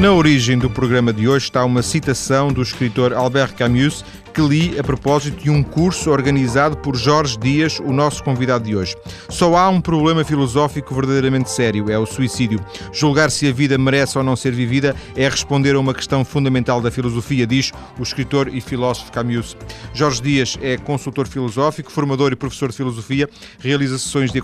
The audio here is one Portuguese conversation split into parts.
Na origem do programa de hoje está uma citação do escritor Albert Camus que li a propósito de um curso organizado por Jorge Dias, o nosso convidado de hoje. Só há um problema filosófico verdadeiramente sério, é o suicídio. Julgar se a vida merece ou não ser vivida é responder a uma questão fundamental da filosofia, diz o escritor e filósofo Camus. Jorge Dias é consultor filosófico, formador e professor de filosofia, realiza sessões de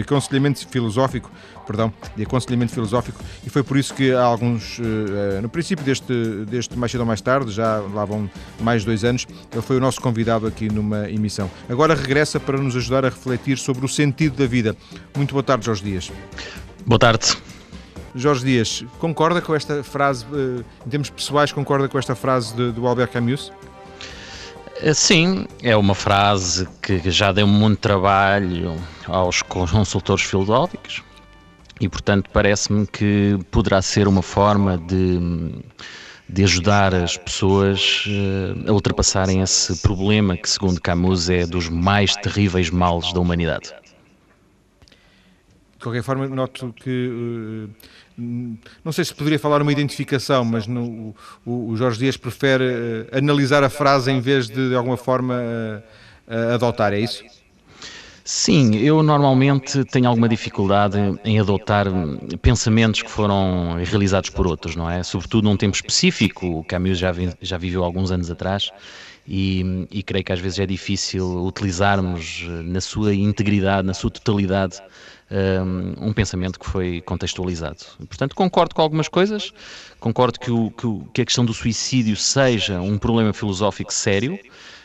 aconselhamento filosófico, perdão, de aconselhamento filosófico e foi por isso que há alguns, eh, no princípio deste, deste mais cedo ou mais tarde, já lá vão mais dois anos, anos. Ele foi o nosso convidado aqui numa emissão. Agora regressa para nos ajudar a refletir sobre o sentido da vida. Muito boa tarde, Jorge Dias. Boa tarde. Jorge Dias, concorda com esta frase, eh, em termos pessoais, concorda com esta frase de, do Albert Camus? Eh, sim, é uma frase que já deu muito trabalho aos consultores filosóficos e, portanto, parece-me que poderá ser uma forma de de ajudar as pessoas eh, a ultrapassarem esse problema que, segundo Camus, é dos mais terríveis males da humanidade. De qualquer forma, noto que. Eh, não sei se poderia falar uma identificação, mas no, o, o, Jorge Dias prefere uh, analisar a frase em vez de, de alguma forma, adotar, é isso? Sim, eu normalmente tenho alguma dificuldade em adotar pensamentos que foram realizados por outros, não é? Sobretudo num tempo específico, o Camus já, vi, já viveu alguns anos atrás e, e, creio que às vezes é difícil utilizarmos na sua integridade, na sua totalidade, um, um pensamento que foi contextualizado. Portanto, concordo com algumas coisas, concordo que, o, que, o, que a questão do suicídio seja um problema filosófico sério,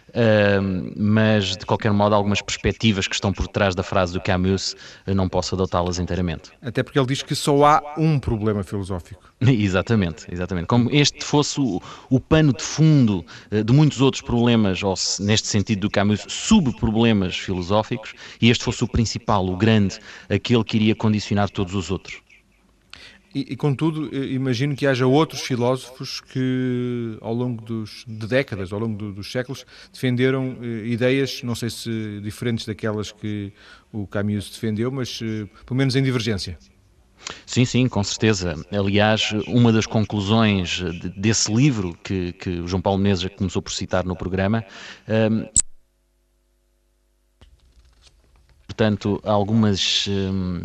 Uh, mas de qualquer modo algumas perspectivas que estão por trás da frase do Camus não posso adotá-las inteiramente. Até porque ele diz que só há um problema filosófico. exatamente, exatamente. Como este fosse o, o pano de fundo uh, de muitos outros problemas, ou se, neste sentido do Camus, subproblemas filosóficos, e este fosse o principal, o grande, aquele que iria condicionar todos os outros. E, e, contudo, imagino que haja outros filósofos que, ao longo dos, de décadas, ao longo do, dos séculos, defenderam eh, ideias, não sei se diferentes daquelas que o Camus defendeu, mas eh, pelo menos em divergência. Sim, sim, com certeza. Aliás, uma das conclusões desse livro que, que o João Paulo Menezes começou por citar no programa. Um, ehm, portanto, algumas. Um,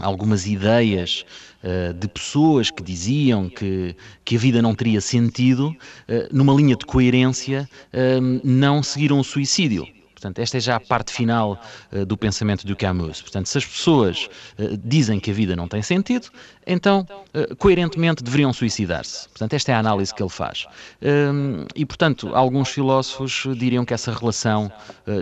algumas ideias uh, de pessoas que diziam que, que a vida não teria sentido, uh, numa linha de coerência, uh, não seguiram o suicídio. Portanto, esta é já a parte final uh, do pensamento do Camus. Portanto, se as pessoas uh, dizem que a vida não tem sentido, então, uh, coerentemente, deveriam suicidar-se. Portanto, esta é a análise que ele faz. Ehm, e, portanto, alguns filósofos diriam que essa relação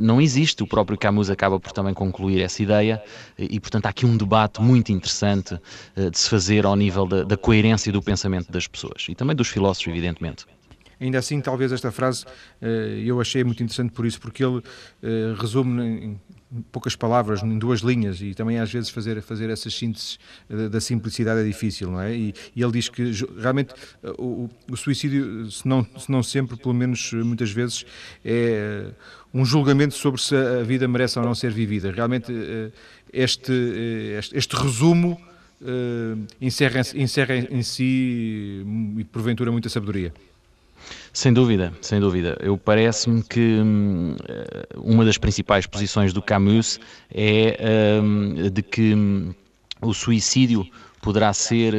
não existe. O próprio Camus acaba por também concluir essa ideia. E, portanto, há aqui um debate muito interessante de se fazer ao nível da, da coerência do pensamento das pessoas. E também dos filósofos, evidentemente. Ainda assim, talvez esta frase eh, eu achei muito interessante por isso, porque ele eh, resume em poucas palavras, em duas linhas, e também às vezes fazer, fazer essas sínteses eh, da simplicidade é difícil, não é? E, e ele diz que realmente o, o, suicídio, se não, se não sempre, pelo menos muitas vezes, é um julgamento sobre se a vida merece ou não ser vivida. Realmente este, este, este resumo encerra, encerra em si, e porventura, muita sabedoria. Sem dúvida, sem dúvida. Eu parece-me que hum, uma das principais posições do Camus é hum, de que hum, o suicídio poderá ser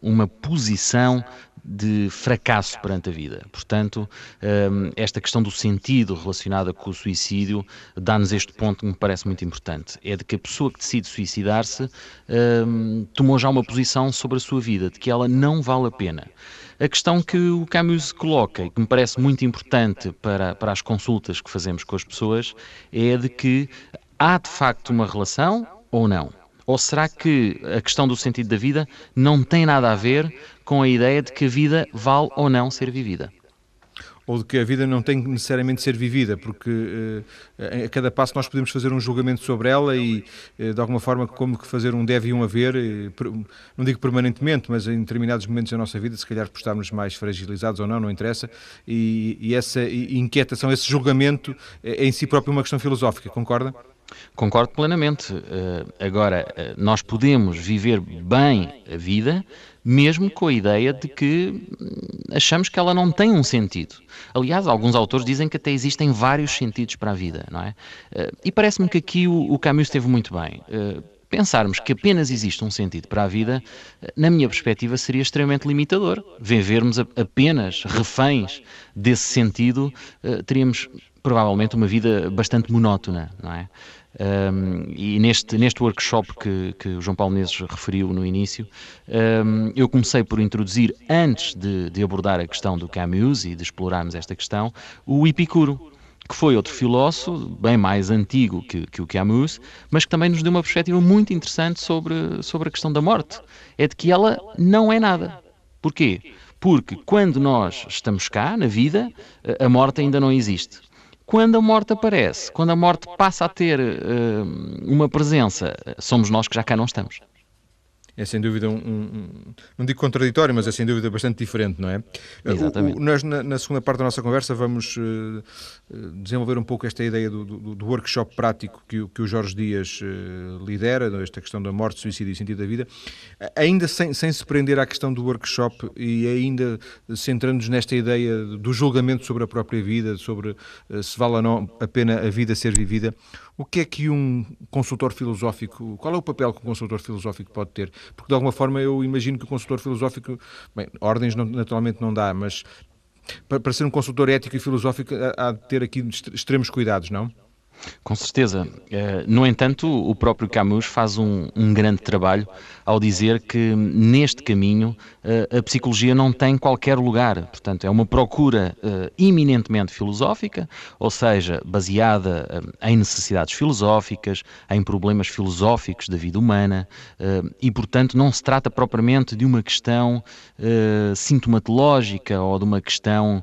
uma posição de fracasso perante a vida. Portanto, esta questão do sentido relacionada com o suicídio dá-nos este ponto que me parece muito importante. É de que a pessoa que decide suicidar-se tomou já uma posição sobre a sua vida, de que ela não vale a pena. A questão que o Camus coloca, e que me parece muito importante para, para as consultas que fazemos com as pessoas, é a de que há de facto uma relação ou não? Ou será que a questão do sentido da vida não tem nada a ver com a ideia de que a vida vale ou não ser vivida? Ou de que a vida não tem necessariamente de ser vivida, porque uh, a cada passo nós podemos fazer um julgamento sobre ela e, uh, de alguma forma, como que fazer um deve e um haver, uh, não digo permanentemente, mas em determinados momentos da nossa vida, se calhar por estarmos mais fragilizados ou não, não interessa, e, e essa inquietação, esse julgamento é em si próprio uma questão filosófica, concorda? Concordo plenamente. Agora, nós podemos viver bem a vida, mesmo com a ideia de que hum, achamos que ela não tem um sentido. Aliás, alguns autores dizem que até existem vários sentidos para a vida, não é? Uh, e parece-me que aqui o, Camus esteve muito bem. Pensarmos que apenas existe um sentido para a vida, na minha perspectiva, seria extremamente limitador. Vivermos apenas reféns desse sentido, teríamos provavelmente uma vida bastante monótona, não é? Um, e neste, neste workshop que, que o João Paulo Menezes referiu no início, um, eu comecei por introduzir, antes de, de, abordar a questão do Camus e de explorarmos esta questão, o Epicuro, que foi outro filósofo, bem mais antigo que, que o Camus, mas que também nos deu uma perspectiva muito interessante sobre, sobre a questão da morte. É de que ela não é nada. Porquê? Porque quando nós estamos cá, na vida, a morte ainda não existe. Quando a morte aparece, quando a morte passa a ter uh, uma presença, somos nós que já cá não estamos é sem dúvida um, um, não digo contraditório, mas é sem dúvida bastante diferente, não é? Exatamente. O, o, nós, na, na, segunda parte da nossa conversa, vamos uh, desenvolver um pouco esta ideia do, do, do workshop prático que, o, que o Jorge Dias uh, lidera, esta questão da morte, suicídio e sentido da vida, ainda sem, sem se prender à questão do workshop e ainda centrando-nos nesta ideia do julgamento sobre a própria vida, sobre uh, se vale ou não a pena a vida ser vivida. O que é que um consultor filosófico, qual é o papel que um consultor filosófico pode ter? Porque de alguma forma eu imagino que o consultor filosófico, bem, ordens não, naturalmente não dá, mas para, para ser um consultor ético e filosófico há de ter aqui extremos cuidados, não? Com certeza. Eh, no entanto, o próprio Camus faz um, um, grande trabalho ao dizer que neste caminho eh, a psicologia não tem qualquer lugar. Portanto, é uma procura uh, eminentemente filosófica, ou seja, baseada em necessidades filosóficas, em problemas filosóficos da vida humana, e, portanto, não se trata propriamente de uma questão sintomatológica ou de uma questão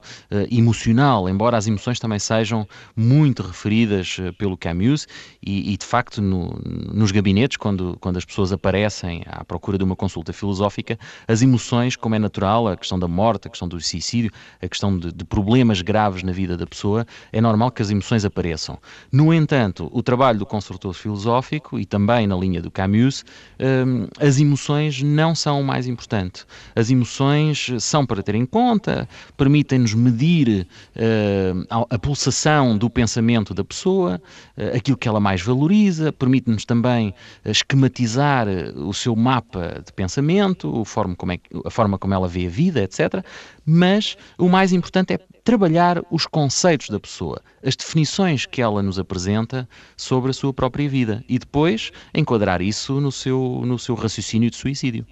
emocional, embora as emoções também sejam muito referidas pelo Camus, e, e de facto, no, nos gabinetes, quando, quando as pessoas aparecem à procura de uma consulta filosófica, as emoções como é natural, a questão da morte, a questão do suicídio, a questão de, de, problemas graves na vida da pessoa, é normal que as emoções apareçam. No entanto, o trabalho do consultor filosófico e também na linha do Camus, hum, as emoções não são o mais importante. As emoções são para ter em conta, permitem-nos medir a, a, pulsação do pensamento da pessoa, hum, aquilo que ela mais valoriza, permite-nos também esquematizar o seu mapa de pensamento, a forma como é, a forma como ela vê a vida, etc. Mas o mais importante é trabalhar os conceitos da pessoa, as definições que ela nos apresenta sobre a sua própria vida e depois enquadrar isso no seu, no seu raciocínio de suicídio.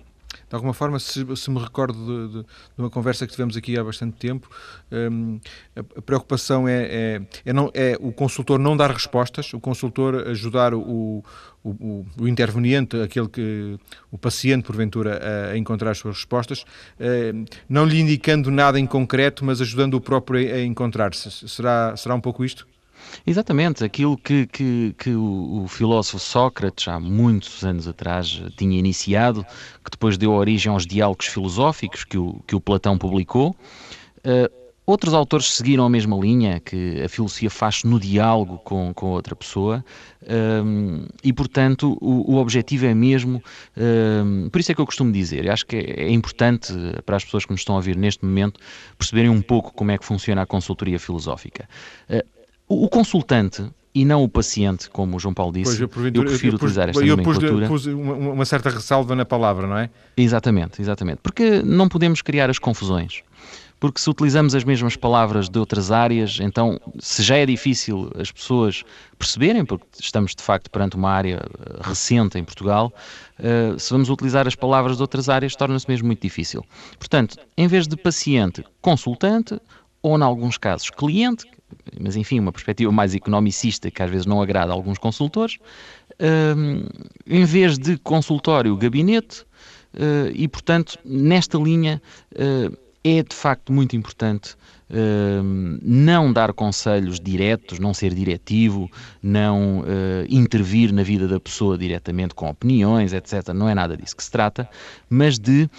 De alguma forma, se, se me recordo de, de, de, uma conversa que tivemos aqui há bastante tempo, um, a, a, preocupação é, é, é, não, é o consultor não dar respostas, o consultor ajudar o, o, o, interveniente, aquele que o paciente porventura a, a encontrar as suas respostas, eh, não lhe indicando nada em concreto, mas ajudando o próprio a, a encontrar-se. Será, será um pouco isto? Exatamente, aquilo que, que, que o, o, filósofo Sócrates, há muitos anos atrás, tinha iniciado, que depois deu origem aos diálogos filosóficos que o, que o Platão publicou. Uh, outros autores seguiram a mesma linha, que a filosofia faz no diálogo com, com outra pessoa, um, e portanto o, o, objetivo é mesmo. Um, por isso é que eu costumo dizer, acho que é, é, importante para as pessoas que nos estão a ouvir neste momento perceberem um pouco como é que funciona a consultoria filosófica. Uh, o, consultante e não o paciente, como o João Paulo disse. Pois, eu, eu prefiro eu, utilizar esta eu nomenclatura. Eu pus, uma, uma, certa ressalva na palavra, não é? Exatamente, exatamente. Porque não podemos criar as confusões. Porque se utilizamos as mesmas palavras de outras áreas, então, se já é difícil as pessoas perceberem, porque estamos de facto perante uma área eh, recente em Portugal, uh, se vamos utilizar as palavras de outras áreas, torna-se mesmo muito difícil. Portanto, em vez de paciente, consultante, ou, em alguns casos, cliente, mas enfim, uma perspectiva mais economicista que às vezes não agrada a alguns consultores, uh, em vez de consultório, gabinete, uh, e portanto, nesta linha uh, é de facto muito importante não dar conselhos diretos, não ser diretivo, não intervir na vida da pessoa diretamente com opiniões, etc. Não é nada disso que se trata, mas de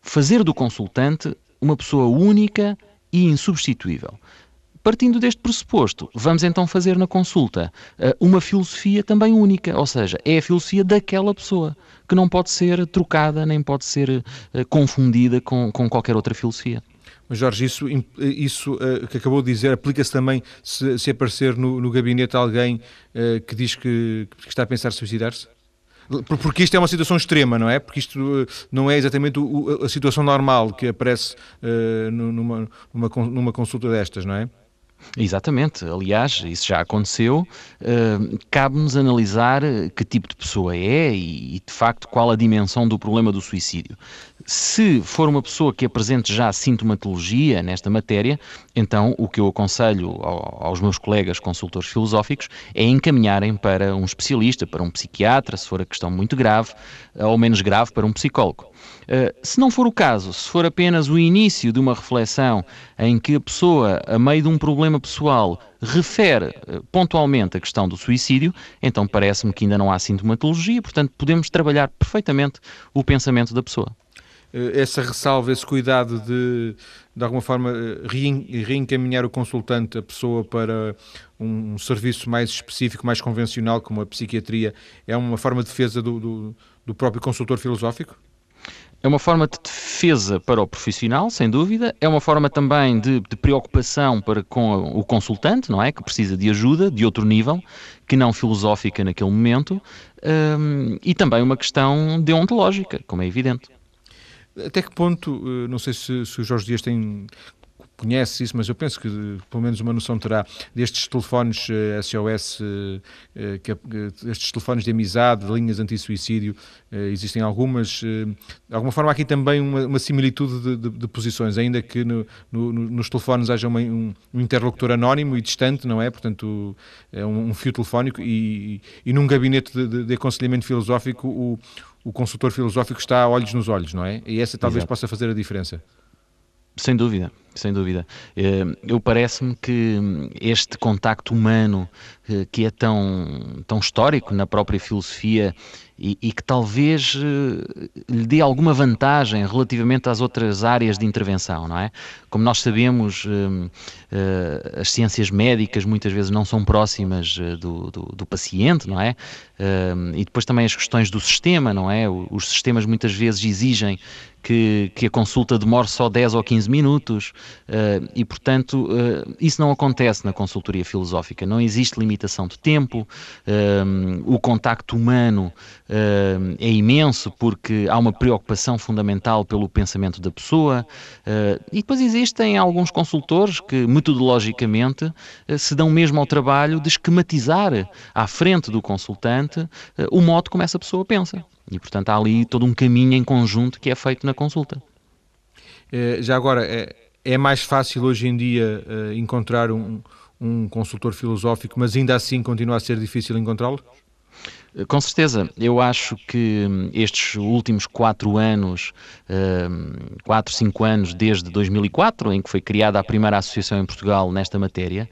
fazer do consultante uma pessoa única e insubstituível partindo deste pressuposto, vamos então fazer na consulta uma filosofia também única, ou seja, é a filosofia daquela pessoa, que não pode ser trocada nem pode ser confundida com, com qualquer outra filosofia. Mas Jorge, isso, isso uh, que acabou de dizer aplica-se também se, se aparecer no, no, gabinete alguém uh, que diz que, que, está a pensar suicidar-se? Porque isto é uma situação extrema, não é? Porque isto não é exatamente a situação normal que aparece numa, numa, numa consulta destas, não é? Exatamente, aliás, isso já aconteceu. Uh, Cabe-nos analisar que tipo de pessoa é e, de facto, qual a dimensão do problema do suicídio. Se for uma pessoa que apresente já sintomatologia nesta matéria, então o que eu aconselho aos meus colegas consultores filosóficos é encaminharem para um especialista, para um psiquiatra, se for a questão muito grave, ou menos grave, para um psicólogo. Uh, se não for o caso, se for apenas o início de uma reflexão em que a pessoa, a meio de um problema pessoal, refere uh, pontualmente a questão do suicídio, então parece-me que ainda não há sintomatologia, portanto podemos trabalhar perfeitamente o pensamento da pessoa. Eh, essa ressalva, esse cuidado de, de alguma forma, eh, reencaminhar o consultante, a pessoa, para um serviço mais específico, mais convencional, como a psiquiatria, é uma forma de defesa do, do, do próprio consultor filosófico? É uma forma de defesa para o profissional, sem dúvida. É uma forma também de, de, preocupação para com o consultante, não é? Que precisa de ajuda de outro nível, que não filosófica naquele momento. Um, e também uma questão deontológica, como é evidente. Até que ponto, eh, não sei se, se o Jorge Dias tem conhece isso, mas eu penso que pelo menos uma noção terá destes telefones SOS, eh, eh, que, estes telefones de amizade, de linhas anti-suicídio, existem algumas. De alguma forma, aqui também uma, uma similitude de, de, de, posições, ainda que no, no, nos telefones haja uma, um, um, interlocutor anónimo e distante, não é? Portanto, é um, um fio telefónico e, e, num gabinete de, de aconselhamento filosófico, o o consultor filosófico está a olhos nos olhos, não é? E essa talvez Exato. possa fazer a diferença. Sem dúvida, sem dúvida. Eh, eu parece-me que este contacto humano eh, que é tão, tão histórico na própria filosofia e, e, que talvez eh, lhe dê alguma vantagem relativamente às outras áreas de intervenção, não é? Como nós sabemos, as ciências médicas muitas vezes não são próximas do, do, do paciente, não é? E depois também as questões do sistema, não é? Os sistemas muitas vezes exigem que, que, a consulta demore só 10 ou 15 minutos uh, e, portanto, uh, isso não acontece na consultoria filosófica. Não existe limitação de tempo, uh, o contacto humano é imenso porque há uma preocupação fundamental pelo pensamento da pessoa e depois existem alguns consultores que, metodologicamente, se dão mesmo ao trabalho de esquematizar à frente do consultante o modo como essa pessoa pensa. E, portanto, há ali todo um caminho em conjunto que é feito na consulta. É, já agora, é, é, mais fácil hoje em dia uh, encontrar um, um consultor filosófico, mas ainda assim continua a ser difícil encontrá-lo? Com certeza, eu acho que hum, estes últimos quatro anos, hum, quatro, cinco anos, desde 2004, em que foi criada a primeira associação em Portugal nesta matéria, eh,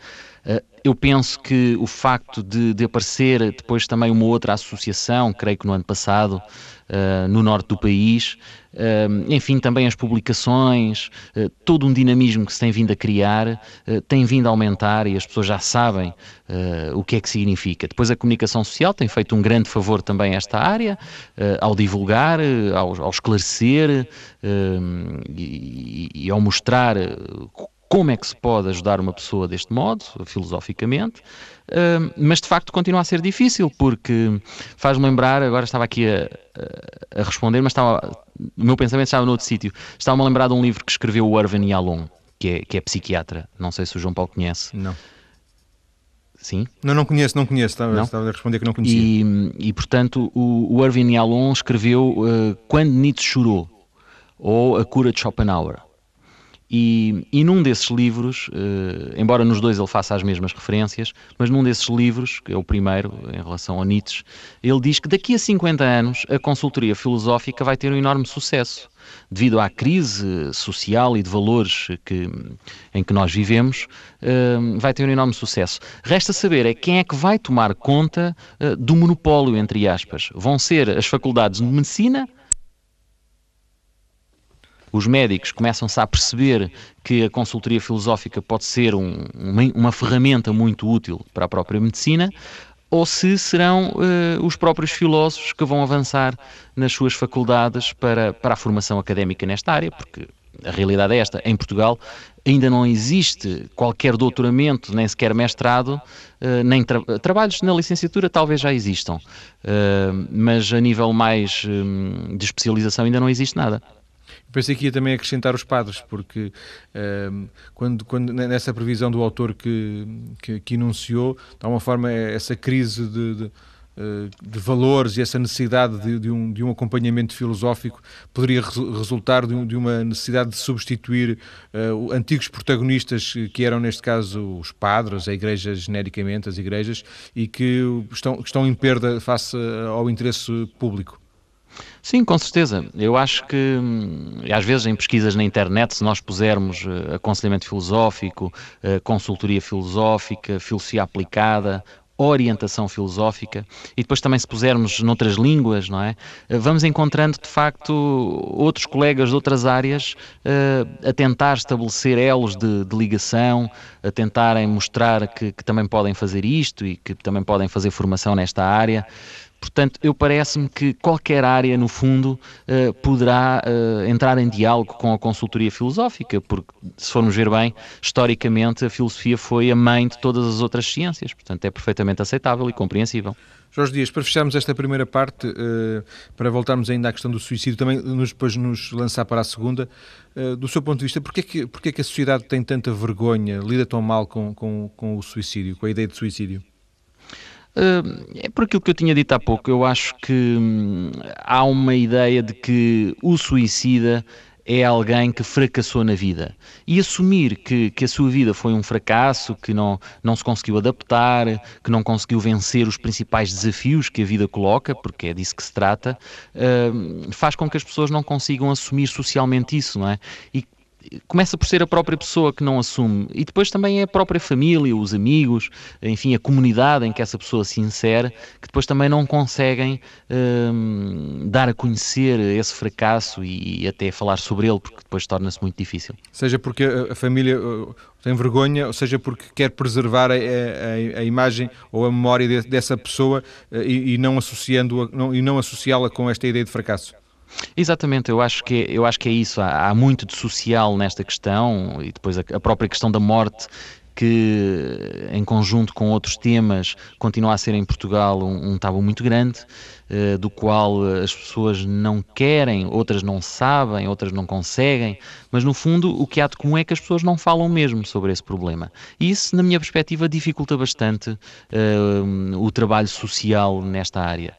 eu penso que o facto de, de, aparecer depois também uma outra associação, creio que no ano passado, uh, no norte do país, uh, enfim, também as publicações, todo um dinamismo que se tem vindo a criar, tem vindo a aumentar e as pessoas já sabem o que é que significa. Depois a comunicação social tem feito um grande favor também a esta área, ao divulgar, ao, ao esclarecer e, e, ao mostrar como é que se pode ajudar uma pessoa deste modo, filosoficamente, uh, mas de facto continua a ser difícil, porque faz-me lembrar, agora estava aqui a, a, responder, mas estava, o meu pensamento estava noutro sítio, estava-me a lembrar de um livro que escreveu o Irvin Yalom, que é, que é psiquiatra, não sei se o João Paulo conhece. Não. Sim? Não, não conheço, não conheço, estava, não? estava a responder que não conhecia. E, e portanto, o, o Irvin Yalom escreveu uh, Quando Nietzsche Chorou, ou A Cura de Schopenhauer. E, e num desses livros, uh, embora nos dois ele faça as mesmas referências, mas num desses livros, que é o primeiro em relação ao Nietzsche, ele diz que daqui a 50 anos a consultoria filosófica vai ter um enorme sucesso. Devido à crise social e de valores que, em que nós vivemos, uh, vai ter um enorme sucesso. Resta saber é quem é que vai tomar conta uh, do monopólio, entre aspas. Vão ser as faculdades de medicina os médicos começam-se a perceber que a consultoria filosófica pode ser um, uma, uma ferramenta muito útil para a própria medicina, ou se serão uh, os próprios filósofos que vão avançar nas suas faculdades para, para a formação académica nesta área, porque a realidade é esta. Em Portugal ainda não existe qualquer doutoramento, nem sequer mestrado, uh, nem tra trabalhos na licenciatura talvez já existam, uh, mas a nível mais um, de especialização ainda não existe nada. Pensei que ia também acrescentar os padres, porque uh, quando, quando, nessa previsão do autor que, que, que enunciou, de alguma forma, é essa crise de, de, eh, de valores e essa necessidade de, de, um, de um acompanhamento filosófico poderia resultar de, um, de uma necessidade de substituir uh, antigos protagonistas que eram, neste caso, os padres, a igreja genericamente, as igrejas, e que estão, estão em perda face ao interesse público. Sim, com certeza. Eu acho que, hum, às vezes, em pesquisas na internet, se nós pusermos uh, aconselhamento filosófico, uh, consultoria filosófica, filosofia aplicada, orientação filosófica e depois também se pusermos noutras línguas, não é? Uh, vamos encontrando de facto outros colegas de outras áreas uh, a tentar estabelecer elos de, de, ligação, a tentarem mostrar que, que, também podem fazer isto e que também podem fazer formação nesta área. Portanto, eu parece-me que qualquer área, no fundo, uh, poderá uh, entrar em diálogo com a consultoria filosófica, porque, se formos ver bem, historicamente a filosofia foi a mãe de todas as outras ciências. Portanto, é perfeitamente aceitável e compreensível. Jorge Dias, para fecharmos esta primeira parte, uh, para voltarmos ainda à questão do suicídio, também nos, depois nos lançar para a segunda, do seu ponto de vista, porquê que, porquê que a sociedade tem tanta vergonha, lida tão mal com, com, com o suicídio, com a ideia de suicídio? É por aquilo que eu tinha dito há pouco. Eu acho que hum, há uma ideia de que o suicida é alguém que fracassou na vida. E assumir que, que a sua vida foi um fracasso, que não, não se conseguiu adaptar, que não conseguiu vencer os principais desafios que a vida coloca, porque é disso que se trata, uh, faz com que as pessoas não consigam assumir socialmente isso, não é? E começa por ser a própria pessoa que não assume e depois também é a própria família, os amigos, enfim, a comunidade em que essa pessoa se insere, que depois também não conseguem hum, dar a conhecer esse fracasso e, e, até falar sobre ele, porque depois torna-se muito difícil. Seja porque a, família uh, tem vergonha, ou seja porque quer preservar a, a, a imagem ou a memória de, dessa pessoa uh, e, e, não associando não, e não associá-la com esta ideia de fracasso. Exatamente, eu acho que, é, eu acho que é isso. Há, há muito de social nesta questão e depois a, a própria questão da morte que, em conjunto com outros temas, continua a ser em Portugal um, um tabu muito grande. Eh, do qual eh, as pessoas não querem, outras não sabem, outras não conseguem, mas no fundo o que há de comum é que as pessoas não falam mesmo sobre esse problema. E isso, na minha perspectiva, dificulta bastante uh, o trabalho social nesta área.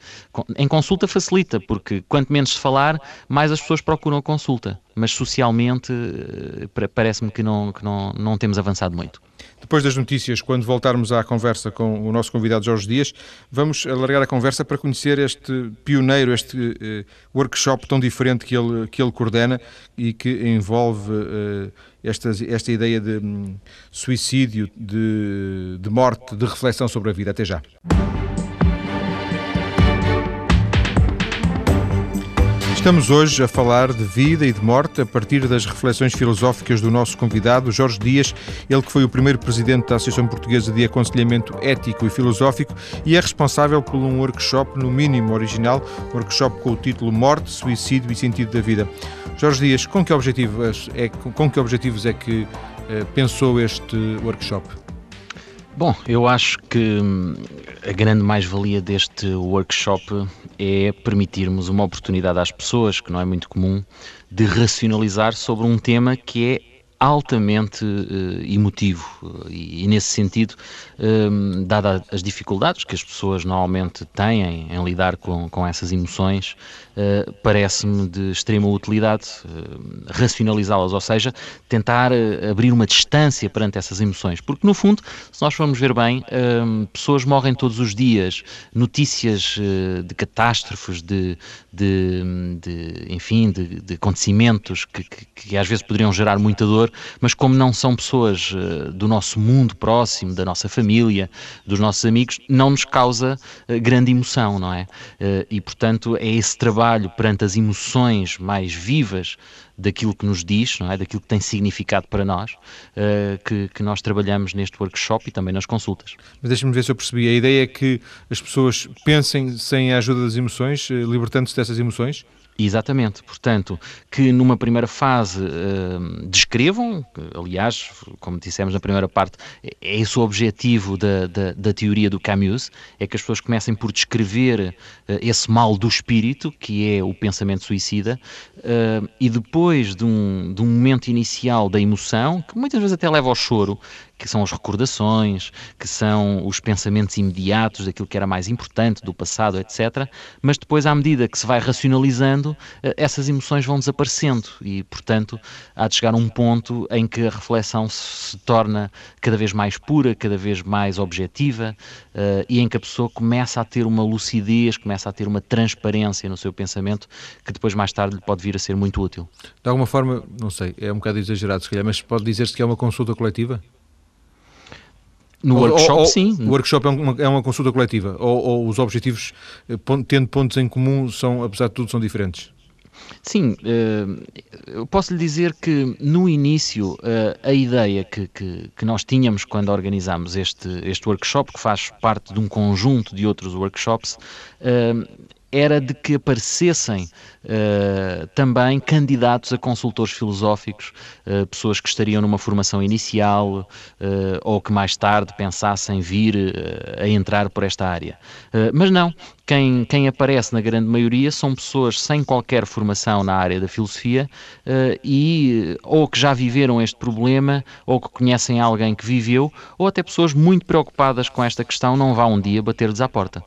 Em consulta facilita, porque quanto menos se falar, mais as pessoas procuram a consulta, mas socialmente uh, parece-me que, não, que não, não temos avançado muito. Depois das notícias, quando voltarmos à conversa com o nosso convidado Jorge Dias, vamos alargar a conversa para conhecer este pioneiro, este uh, workshop tão diferente que ele, que ele coordena e que envolve uh, esta, esta ideia de um, suicídio, de, de morte, de reflexão sobre a vida. Até já. Estamos hoje a falar de vida e de morte a partir das reflexões filosóficas do nosso convidado, Jorge Dias, ele que foi o primeiro presidente da Associação Portuguesa de Aconselhamento Ético e Filosófico e é responsável por um workshop, no mínimo original, workshop com o título Morte, Suicídio e Sentido da Vida. Jorge Dias, com que objetivos é, com que, objetivos é que eh, pensou este workshop? Bom, eu acho que hum, a grande mais-valia deste workshop é permitirmos uma oportunidade às pessoas, que não é muito comum, de racionalizar sobre um tema que é altamente uh, emotivo. E, e, nesse sentido, um, dadas as dificuldades que as pessoas normalmente têm em lidar com, com essas emoções, uh, parece-me de extrema utilidade uh, racionalizá-las, ou seja, tentar abrir uma distância perante essas emoções, porque no fundo, se nós formos ver bem, pessoas morrem todos os dias, notícias de catástrofes, de, de, de enfim, de, de acontecimentos que, que, que às vezes poderiam gerar muita dor, mas como não são pessoas do nosso mundo próximo, da nossa família, dos nossos amigos, não nos causa grande emoção, não é? E portanto é esse trabalho perante as emoções mais vivas daquilo que nos diz, não é? daquilo que tem significado para nós, uh, que, que, nós trabalhamos neste workshop e também nas consultas. Mas deixa-me ver se eu percebi. A ideia é que as pessoas pensem sem a ajuda das emoções, libertando-se dessas emoções? Exatamente, portanto, que numa primeira fase uh, descrevam, aliás, como dissemos na primeira parte, é esse o objetivo da, da, da teoria do Camus, é que as pessoas comecem por descrever uh, esse mal do espírito, que é o pensamento suicida, uh, e depois de um, de um momento inicial da emoção, que muitas vezes até leva ao choro, que são as recordações, que são os pensamentos imediatos daquilo que era mais importante, do passado, etc. Mas depois, à medida que se vai racionalizando, eh, essas emoções vão desaparecendo e, portanto, há de chegar um ponto em que a reflexão se torna cada vez mais pura, cada vez mais objetiva uh, e em que a pessoa começa a ter uma lucidez, começa a ter uma transparência no seu pensamento que depois, mais tarde, lhe pode vir a ser muito útil. De alguma forma, não sei, é um bocado exagerado se calhar, mas pode dizer-se que é uma consulta coletiva? No ou, workshop, ou, sim. O workshop é uma, é uma consulta coletiva? Ou, ou, os objetivos, eh, tendo pontos em comum, são, apesar de tudo, são diferentes? Sim, eh, eu posso lhe dizer que no início eh, a ideia que, que, que, nós tínhamos quando organizámos este, este workshop, que faz parte de um conjunto de outros workshops, era de que aparecessem uh, também candidatos a consultores filosóficos, uh, pessoas que estariam numa formação inicial uh, ou que mais tarde pensassem vir a entrar por esta área. mas não, quem, quem, aparece na grande maioria são pessoas sem qualquer formação na área da filosofia e ou que já viveram este problema ou que conhecem alguém que viveu ou até pessoas muito preocupadas com esta questão não vá um dia bater-lhes à porta.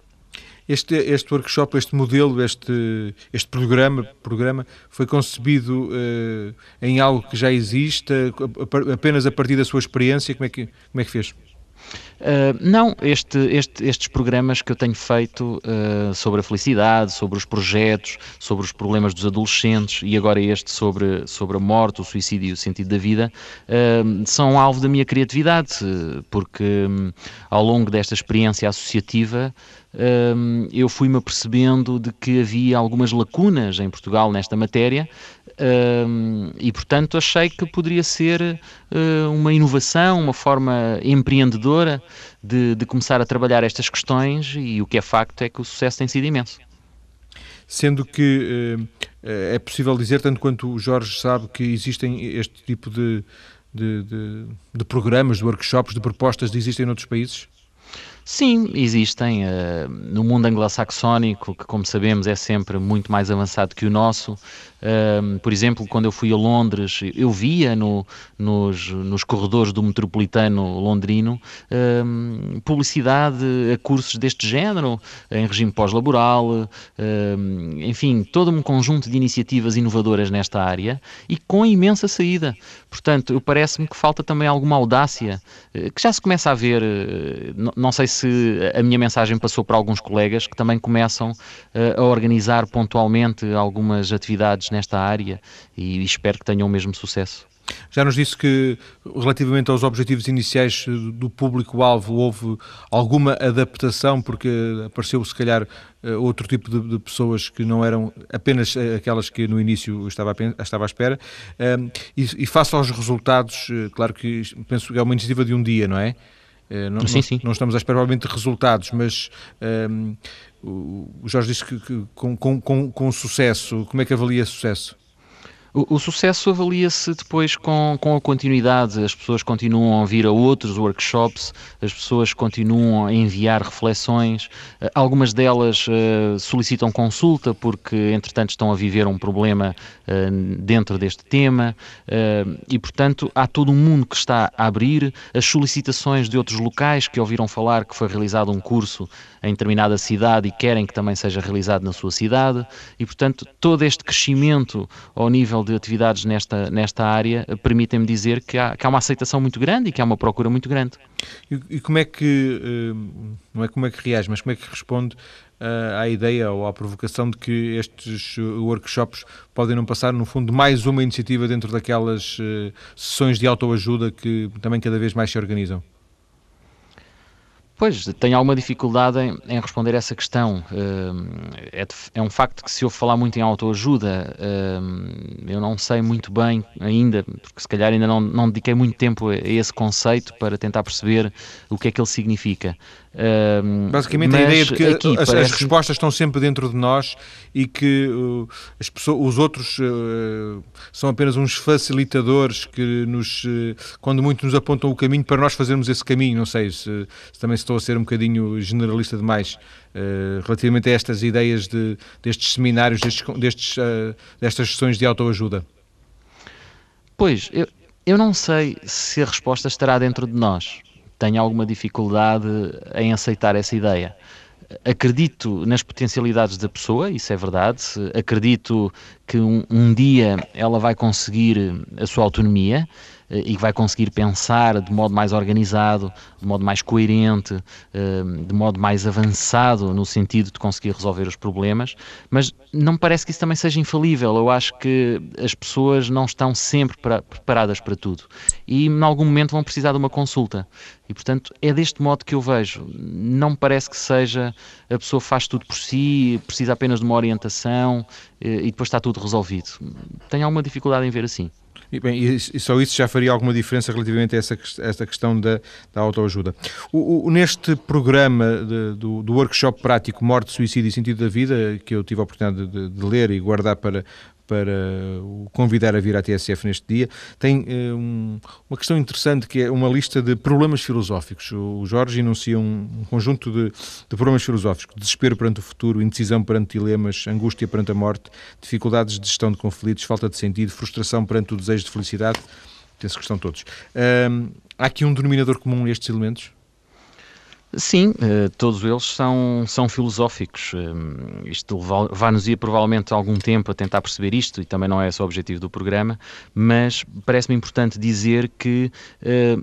Este, este workshop, este modelo, este, este programa, programa foi concebido uh, em algo que já existe, apenas a partir da sua experiência? Como é que, como é que fez? Uh, não, este, este, estes programas que eu tenho feito uh, sobre a felicidade, sobre os projetos, sobre os problemas dos adolescentes e agora este sobre, sobre a morte, o suicídio e o sentido da vida, uh, são alvo da minha criatividade, porque um, ao longo desta experiência associativa eu fui-me apercebendo de que havia algumas lacunas em Portugal nesta matéria e, portanto, achei que poderia ser uh, uma inovação, uma forma empreendedora de, de, começar a trabalhar estas questões e o que é facto é que o sucesso tem sido imenso. Sendo que uh, é possível dizer, tanto quanto o Jorge sabe, que existem este tipo de, de, de, de programas, de workshops, de propostas, existem noutros países? Sim, existem. Uh, no mundo anglo-saxónico, que como sabemos é sempre muito mais avançado que o nosso, uh, por exemplo, quando eu fui a Londres, eu via no, nos, nos corredores do metropolitano londrino uh, publicidade a cursos deste género, em regime pós-laboral, enfim, todo um conjunto de iniciativas inovadoras nesta área e com imensa saída. Portanto, parece-me que falta também alguma audácia, que já se começa a ver, não sei se a minha mensagem passou para alguns colegas que também começam uh, a organizar pontualmente algumas atividades nesta área e espero que tenham o mesmo sucesso. Já nos disse que, relativamente aos objetivos iniciais do público-alvo, houve alguma adaptação, porque apareceu, se calhar, eh, outro tipo de, de, pessoas que não eram apenas aquelas que no início estava, a, estava à espera. E, e face aos resultados, eh, claro que penso que é uma iniciativa de um dia, não é? Eh, não, sim, sim. não, estamos à espera, provavelmente, de resultados, mas um, o Jorge disse que, que com, com, com, com sucesso, como é que avalia sucesso? O, o sucesso avalia-se depois com, com a continuidade, as pessoas continuam a vir a outros workshops, as pessoas continuam a enviar reflexões, uh, algumas delas uh, solicitam consulta porque, entretanto, estão a viver um problema uh, dentro deste tema. E, portanto, há todo um mundo que está a abrir, as solicitações de outros locais que ouviram falar que foi realizado um curso em determinada cidade e querem que também seja realizado na sua cidade. E, portanto, todo este crescimento ao nível de atividades nesta, nesta área permitem-me dizer que há, que há uma aceitação muito grande e que há uma procura muito grande. E, e como é que, não é como é que reage, mas como é que responde uh, à ideia ou à provocação de que estes workshops podem não passar, no fundo, mais uma iniciativa dentro daquelas sessões de autoajuda que também cada vez mais se organizam? Pois, tenho alguma dificuldade em, em responder essa questão. Uh, é, é, um facto que se eu falar muito em autoajuda, uh, eu não sei muito bem ainda, porque se calhar ainda não, não dediquei muito tempo a esse conceito para tentar perceber o que é que ele significa. Uh, Basicamente a ideia de que aqui, as, parece... as, respostas estão sempre dentro de nós e que uh, as pessoas, os outros uh, são apenas uns facilitadores que nos, uh, quando muito nos apontam o caminho para nós fazermos esse caminho. Não sei se, se também estou a ser um bocadinho generalista demais relativamente a estas ideias de, destes seminários, destes, destes destas sessões de autoajuda. Pois, eu, eu não sei se a resposta estará dentro de nós tenho alguma dificuldade em aceitar essa ideia. Acredito nas potencialidades da pessoa, isso é verdade. Acredito que um, um dia ela vai conseguir a sua autonomia eh, e vai conseguir pensar de modo mais organizado, de modo mais coerente, eh, de modo mais avançado no sentido de conseguir resolver os problemas, mas não me parece que isso também seja infalível. Eu acho que as pessoas não estão sempre preparadas para tudo e em algum momento vão precisar de uma consulta. E portanto é deste modo que eu vejo. Não me parece que seja a pessoa faz tudo por si, precisa apenas de uma orientação eh, e depois está tudo resolvido. Tenho alguma dificuldade em ver assim. E, bem, e só isso já faria alguma diferença relativamente a essa, a essa questão da, da autoajuda. O, o, neste programa de, do, do, workshop prático Morte, Suicídio e Sentido da Vida, que eu tive a oportunidade de, de ler e guardar para, para o convidar a vir à TSF neste dia, tem uh, um, uma questão interessante que é uma lista de problemas filosóficos. O Jorge enuncia um, um conjunto de, de, problemas filosóficos: desespero perante o futuro, indecisão perante dilemas, angústia perante a morte, dificuldades de gestão de conflitos, falta de sentido, frustração perante o desejo de felicidade. Tem-se questão todos. Uh, há aqui um denominador comum a estes elementos? Sim, eh, todos eles são, são filosóficos. Eh, isto vai-nos ir provavelmente algum tempo a tentar perceber isto, e também não é esse o objetivo do programa, mas parece-me importante dizer que eh,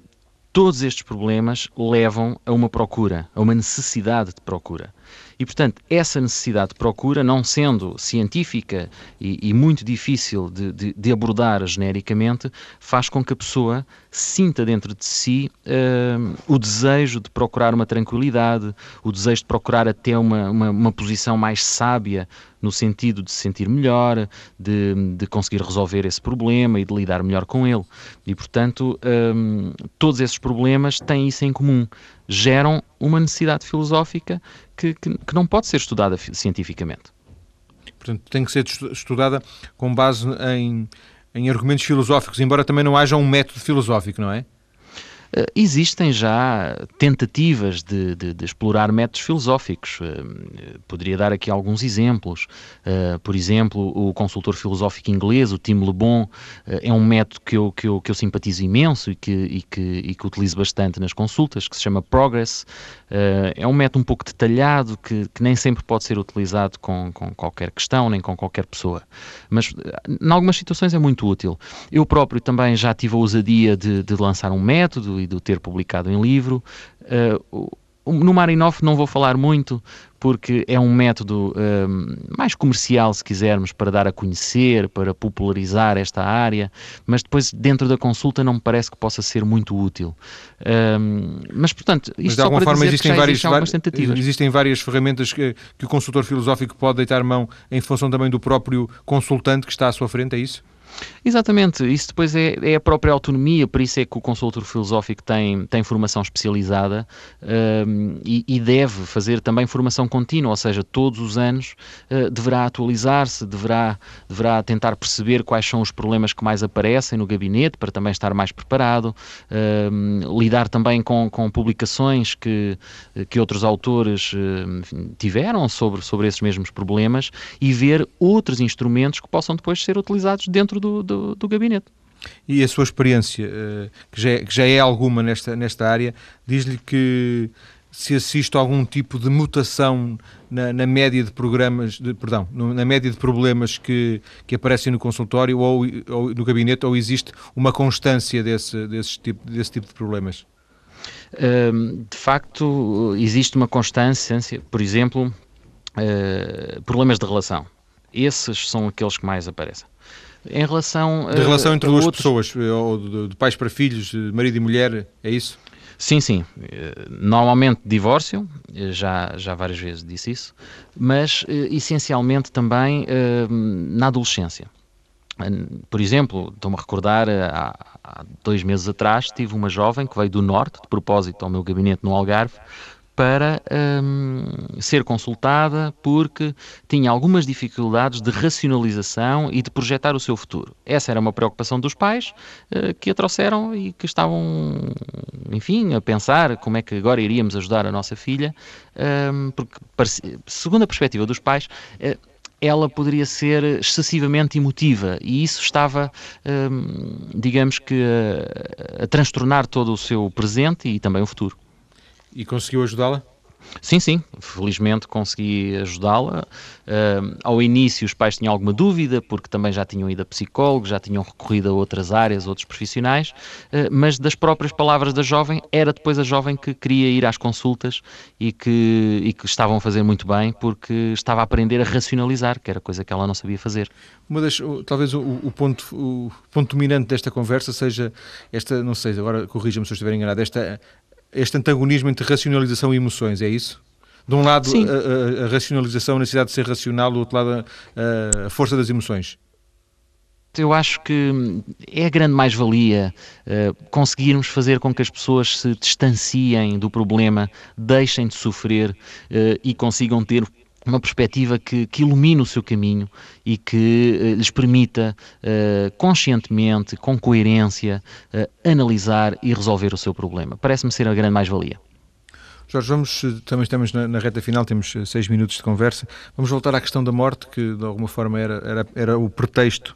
todos estes problemas levam a uma procura, a uma necessidade de procura. E, portanto, essa necessidade de procura, não sendo científica e, e muito difícil de, de, de, abordar genericamente, faz com que a pessoa sinta dentro de si uh, o desejo de procurar uma tranquilidade, o desejo de procurar até uma, uma, uma posição mais sábia no sentido de se sentir melhor, de, de, conseguir resolver esse problema e de lidar melhor com ele. E, portanto, um, todos esses problemas têm isso em comum. Geram uma necessidade filosófica que, que, que não pode ser estudada cientificamente. Portanto, tem que ser estudada com base em, em argumentos filosóficos, embora também não haja um método filosófico, não é? Uh, existem já tentativas de, de, de, explorar métodos filosóficos. Uh, poderia dar aqui alguns exemplos. Uh, por exemplo, o consultor filosófico inglês, o Tim Le Bon, é um método que eu, que eu, que eu simpatizo imenso e que, e, que, e que utilizo bastante nas consultas, que se chama Progress. é um método um pouco detalhado, que, que nem sempre pode ser utilizado com, com qualquer questão, nem com qualquer pessoa. Mas, em algumas situações, é muito útil. Eu próprio também já tive a ousadia de, de lançar um método e do ter publicado em livro. Uh, no Marinov não vou falar muito, porque é um método um, mais comercial, se quisermos, para dar a conhecer, para popularizar esta área, mas depois dentro da consulta não me parece que possa ser muito útil. Um, mas, portanto, isto mas de alguma forma existem várias, tentativas. existem várias ferramentas que, que o consultor filosófico pode deitar mão em função também do próprio consultante que está à sua frente, é isso? Exatamente, isso depois é, é, a própria autonomia, por isso é que o consultor filosófico tem, tem formação especializada um, e, e, deve fazer também formação contínua, ou seja, todos os anos uh, deverá atualizar-se, deverá, deverá tentar perceber quais são os problemas que mais aparecem no gabinete para também estar mais preparado, um, lidar também com, com publicações que, que outros autores uh, tiveram sobre, sobre esses mesmos problemas e ver outros instrumentos que possam depois ser utilizados dentro do, do, do gabinete. E a sua experiência, eh, que já é, que já é alguma nesta, nesta área, diz-lhe que se assiste a algum tipo de mutação na, na média de programas, de, perdão, na média de problemas que, que aparecem no consultório ou, ou no gabinete, ou existe uma constância desse, desse, tipo, desse tipo de problemas? de facto, existe uma constância, por exemplo, uh, problemas de relação. Esses são aqueles que mais aparecem. Em relação de relação entre duas outros... pessoas, ou de, de pais para filhos, marido e mulher, é isso? Sim, sim. Normalmente divórcio, já, já várias vezes disse isso, mas eh, essencialmente também eh, na adolescência. Por exemplo, estou-me a recordar, eh, há, há dois meses atrás, tive uma jovem que veio do Norte, de propósito ao meu gabinete no Algarve, para um, ser consultada porque tinha algumas dificuldades de racionalização e de projetar o seu futuro. Essa era uma preocupação dos pais uh, que a trouxeram e que estavam, enfim, a pensar como é que agora iríamos ajudar a nossa filha, um, porque, segundo a perspectiva dos pais, uh, ela poderia ser excessivamente emotiva e isso estava, hum, digamos que, a, a transtornar todo o seu presente e também o futuro. E conseguiu ajudá-la? Sim, sim, felizmente consegui ajudá-la. Uh, ao início os pais tinham alguma dúvida, porque também já tinham ido a psicólogos, já tinham recorrido a outras áreas, outros profissionais, uh, mas das próprias palavras da jovem, era depois a jovem que queria ir às consultas e que, e que estavam a fazer muito bem, porque estava a aprender a racionalizar, que era coisa que ela não sabia fazer. Uma das, talvez o, o ponto, o ponto dominante desta conversa seja esta, não sei, agora corrija-me se eu estiver enganado, esta este antagonismo entre racionalização e emoções, é isso? De um lado, a, a, a, racionalização, a necessidade de ser racional, do outro lado, a, a força das emoções. Eu acho que é a grande mais-valia uh, conseguirmos fazer com que as pessoas se distanciem do problema, deixem de sofrer uh, e consigam ter uma perspectiva que, que ilumine o seu caminho e que uh, lhes permita uh, conscientemente, com coerência, uh, analisar e resolver o seu problema. Parece-me ser a grande mais-valia. Jorge, vamos, também estamos na, na, reta final, temos seis minutos de conversa. Vamos voltar à questão da morte, que de alguma forma era, era, era o pretexto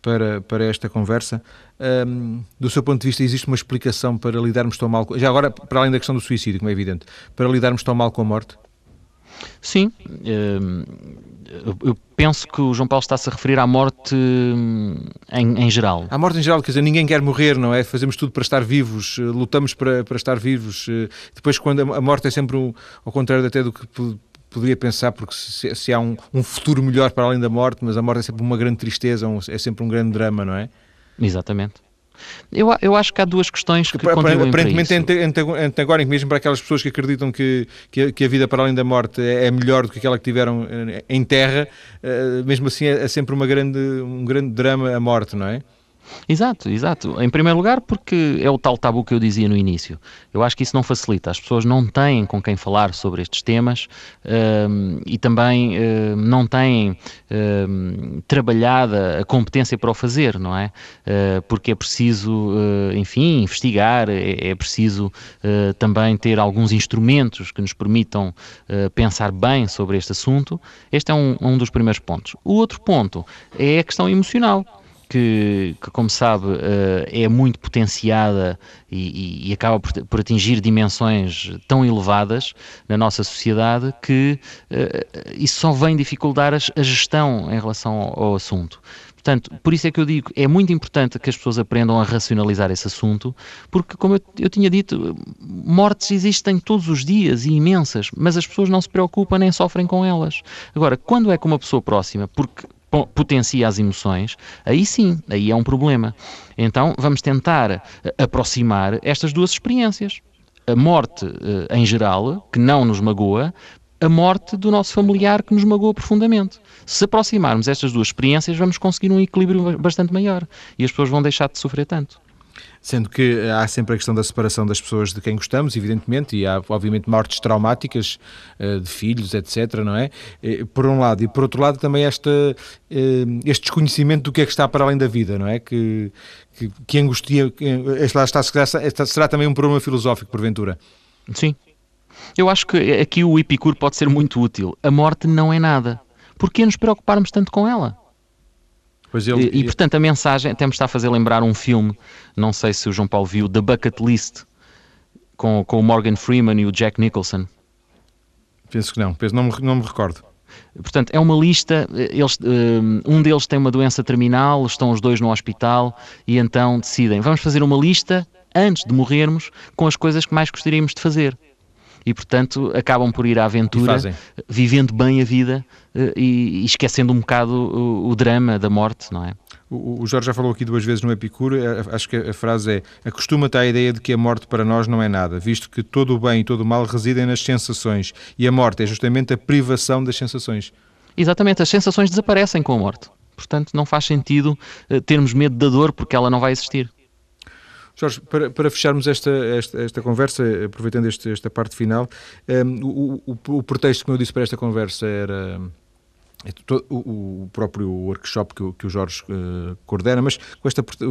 para, para esta conversa. Um, do seu ponto de vista, existe uma explicação para lidarmos tão mal, já agora, para além da questão do suicídio, como é evidente, para lidarmos tão mal com a morte? Sim, ehm, eu penso que o João Paulo está-se a referir à morte hum, em, em, geral. À morte em geral, quer dizer, ninguém quer morrer, não é? Fazemos tudo para estar vivos, eh, lutamos para, para estar vivos. Eh, depois, quando a morte é sempre um, ao contrário até do que poderia pensar, porque se, se há um, um, futuro melhor para além da morte, mas a morte é sempre uma grande tristeza, um, é sempre um grande drama, não é? Exatamente. Eu, eu acho que há duas questões que contribuem Aparentemente é antagónico mesmo para aquelas pessoas que acreditam que, que a, que, a, vida para além da morte é, é melhor do que aquela que tiveram eh, em terra, uh, mesmo assim é, é sempre uma grande, um grande drama a morte, não é? Exato, exato. Em primeiro lugar, porque é o tal tabu que eu dizia no início. Eu acho que isso não facilita. As pessoas não têm com quem falar sobre estes temas um, e também um, não têm um, trabalhada a competência para o fazer, não é? Uh, porque é preciso, uh, enfim, investigar, é, é preciso uh, também ter alguns instrumentos que nos permitam pensar bem sobre este assunto. Este é um, um dos primeiros pontos. O outro ponto é a questão emocional que, que como sabe, uh, é muito potenciada e, e acaba por, por, atingir dimensões tão elevadas na nossa sociedade que uh, isso só vem dificultar a gestão em relação ao, ao assunto. Portanto, por isso é que eu digo, é muito importante que as pessoas aprendam a racionalizar esse assunto, porque, como eu, eu, tinha dito, mortes existem todos os dias e imensas, mas as pessoas não se preocupam nem sofrem com elas. Agora, quando é com uma pessoa próxima, porque potencia as emoções, aí sim, aí é um problema. Então vamos tentar eh, aproximar estas duas experiências. A morte eh, em geral, que não nos magoa, a morte do nosso familiar que nos magoa profundamente. Se aproximarmos estas duas experiências, vamos conseguir um equilíbrio bastante maior e as pessoas vão deixar de sofrer tanto sendo que há sempre a questão da separação das pessoas de quem gostamos, evidentemente, e há obviamente mortes traumáticas eh, de filhos, etc, não é? Por um lado, e por outro lado também esta, eh, este desconhecimento do que é que está para além da vida, não é? Que, que, que angustia, este lá está, será, será também um problema filosófico, porventura. Sim. Eu acho que aqui o Epicuro pode ser muito útil. A morte não é nada. Por que nos preocuparmos tanto com ela? Ele... E, e, portanto a mensagem, até me está a fazer lembrar um filme, não sei se o João Paulo viu, The Bucket List, com, com o Morgan Freeman e o Jack Nicholson? Penso que não, penso, não, me, não me recordo. Portanto, é uma lista. Eles, um deles tem uma doença terminal, estão os dois no hospital e então decidem: vamos fazer uma lista antes de morrermos com as coisas que mais gostaríamos de fazer e, portanto, acabam por ir à aventura, vivendo bem a vida eh, e, e esquecendo um bocado o, o, drama da morte, não é? O, Jorge já falou aqui duas vezes no Epicuro, eh, acho que a frase é acostuma-te à ideia de que a morte para nós não é nada, visto que todo o bem e todo o mal residem nas sensações e a morte é justamente a privação das sensações. Exatamente, as sensações desaparecem com a morte. Portanto, não faz sentido eh, termos medo da dor porque ela não vai existir. Jorge, para, para fecharmos esta, esta, esta conversa, aproveitando este, esta parte final, um, ehm, o, o, o pretexto, como eu disse, para esta conversa era o, próprio workshop que o, Jorge uh, coordena, mas com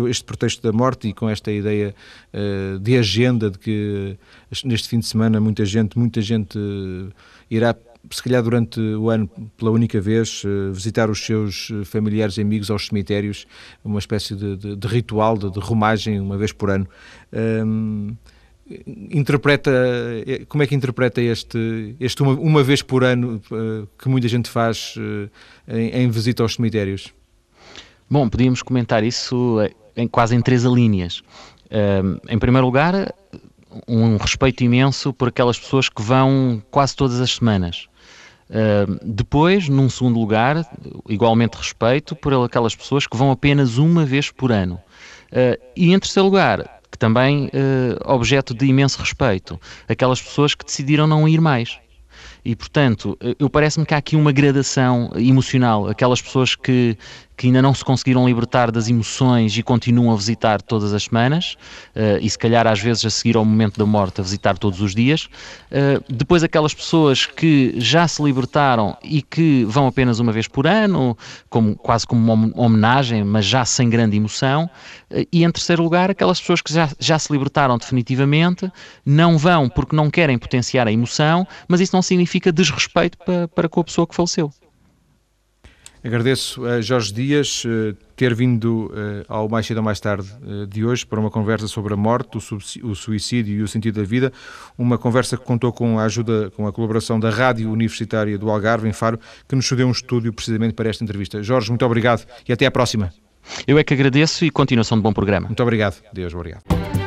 este pretexto da morte e com esta ideia uh, de agenda de que neste fim de semana muita gente, muita gente irá se calhar durante o ano, pela única vez, eh, visitar os seus eh, familiares e amigos aos cemitérios, uma espécie de, de, de ritual, de, de, romagem, uma vez por ano. Um, interpreta, eh, como é que interpreta este, este uma, uma vez por ano que muita gente faz em, em visita aos cemitérios? Bom, podíamos comentar isso em, quase em três linhas. Um, em primeiro lugar, um respeito imenso por aquelas pessoas que vão quase todas as semanas. Uh, depois, num segundo lugar, igualmente respeito por aquelas pessoas que vão apenas uma vez por ano. Uh, e em terceiro lugar, também uh, objeto de imenso respeito, aquelas pessoas que decidiram não ir mais. E, portanto, eu parece-me que há aqui uma gradação emocional. Aquelas pessoas que, que ainda não se conseguiram libertar das emoções e continuam a visitar todas as semanas, uh, e se calhar às vezes a seguir ao momento da morte a visitar todos os dias. Uh, depois aquelas pessoas que já se libertaram e que vão apenas uma vez por ano, como, quase como uma homenagem, mas já sem grande emoção. Uh, e em terceiro lugar, aquelas pessoas que já, já se libertaram definitivamente, não vão porque não querem potenciar a emoção, mas isso não significa desrespeito para, para com a pessoa que faleceu. Agradeço a Jorge Dias uh, ter vindo uh, ao Mais Cedo ou Mais Tarde uh, de hoje para uma conversa sobre a morte, o, o, suicídio e o sentido da vida. Uma conversa que contou com a ajuda, com a colaboração da Rádio Universitária do Algarve, em Faro, que nos cedeu um estúdio precisamente para esta entrevista. Jorge, muito obrigado e até à próxima. Eu é que agradeço e continuação de bom programa. Muito obrigado. Deus, obrigado.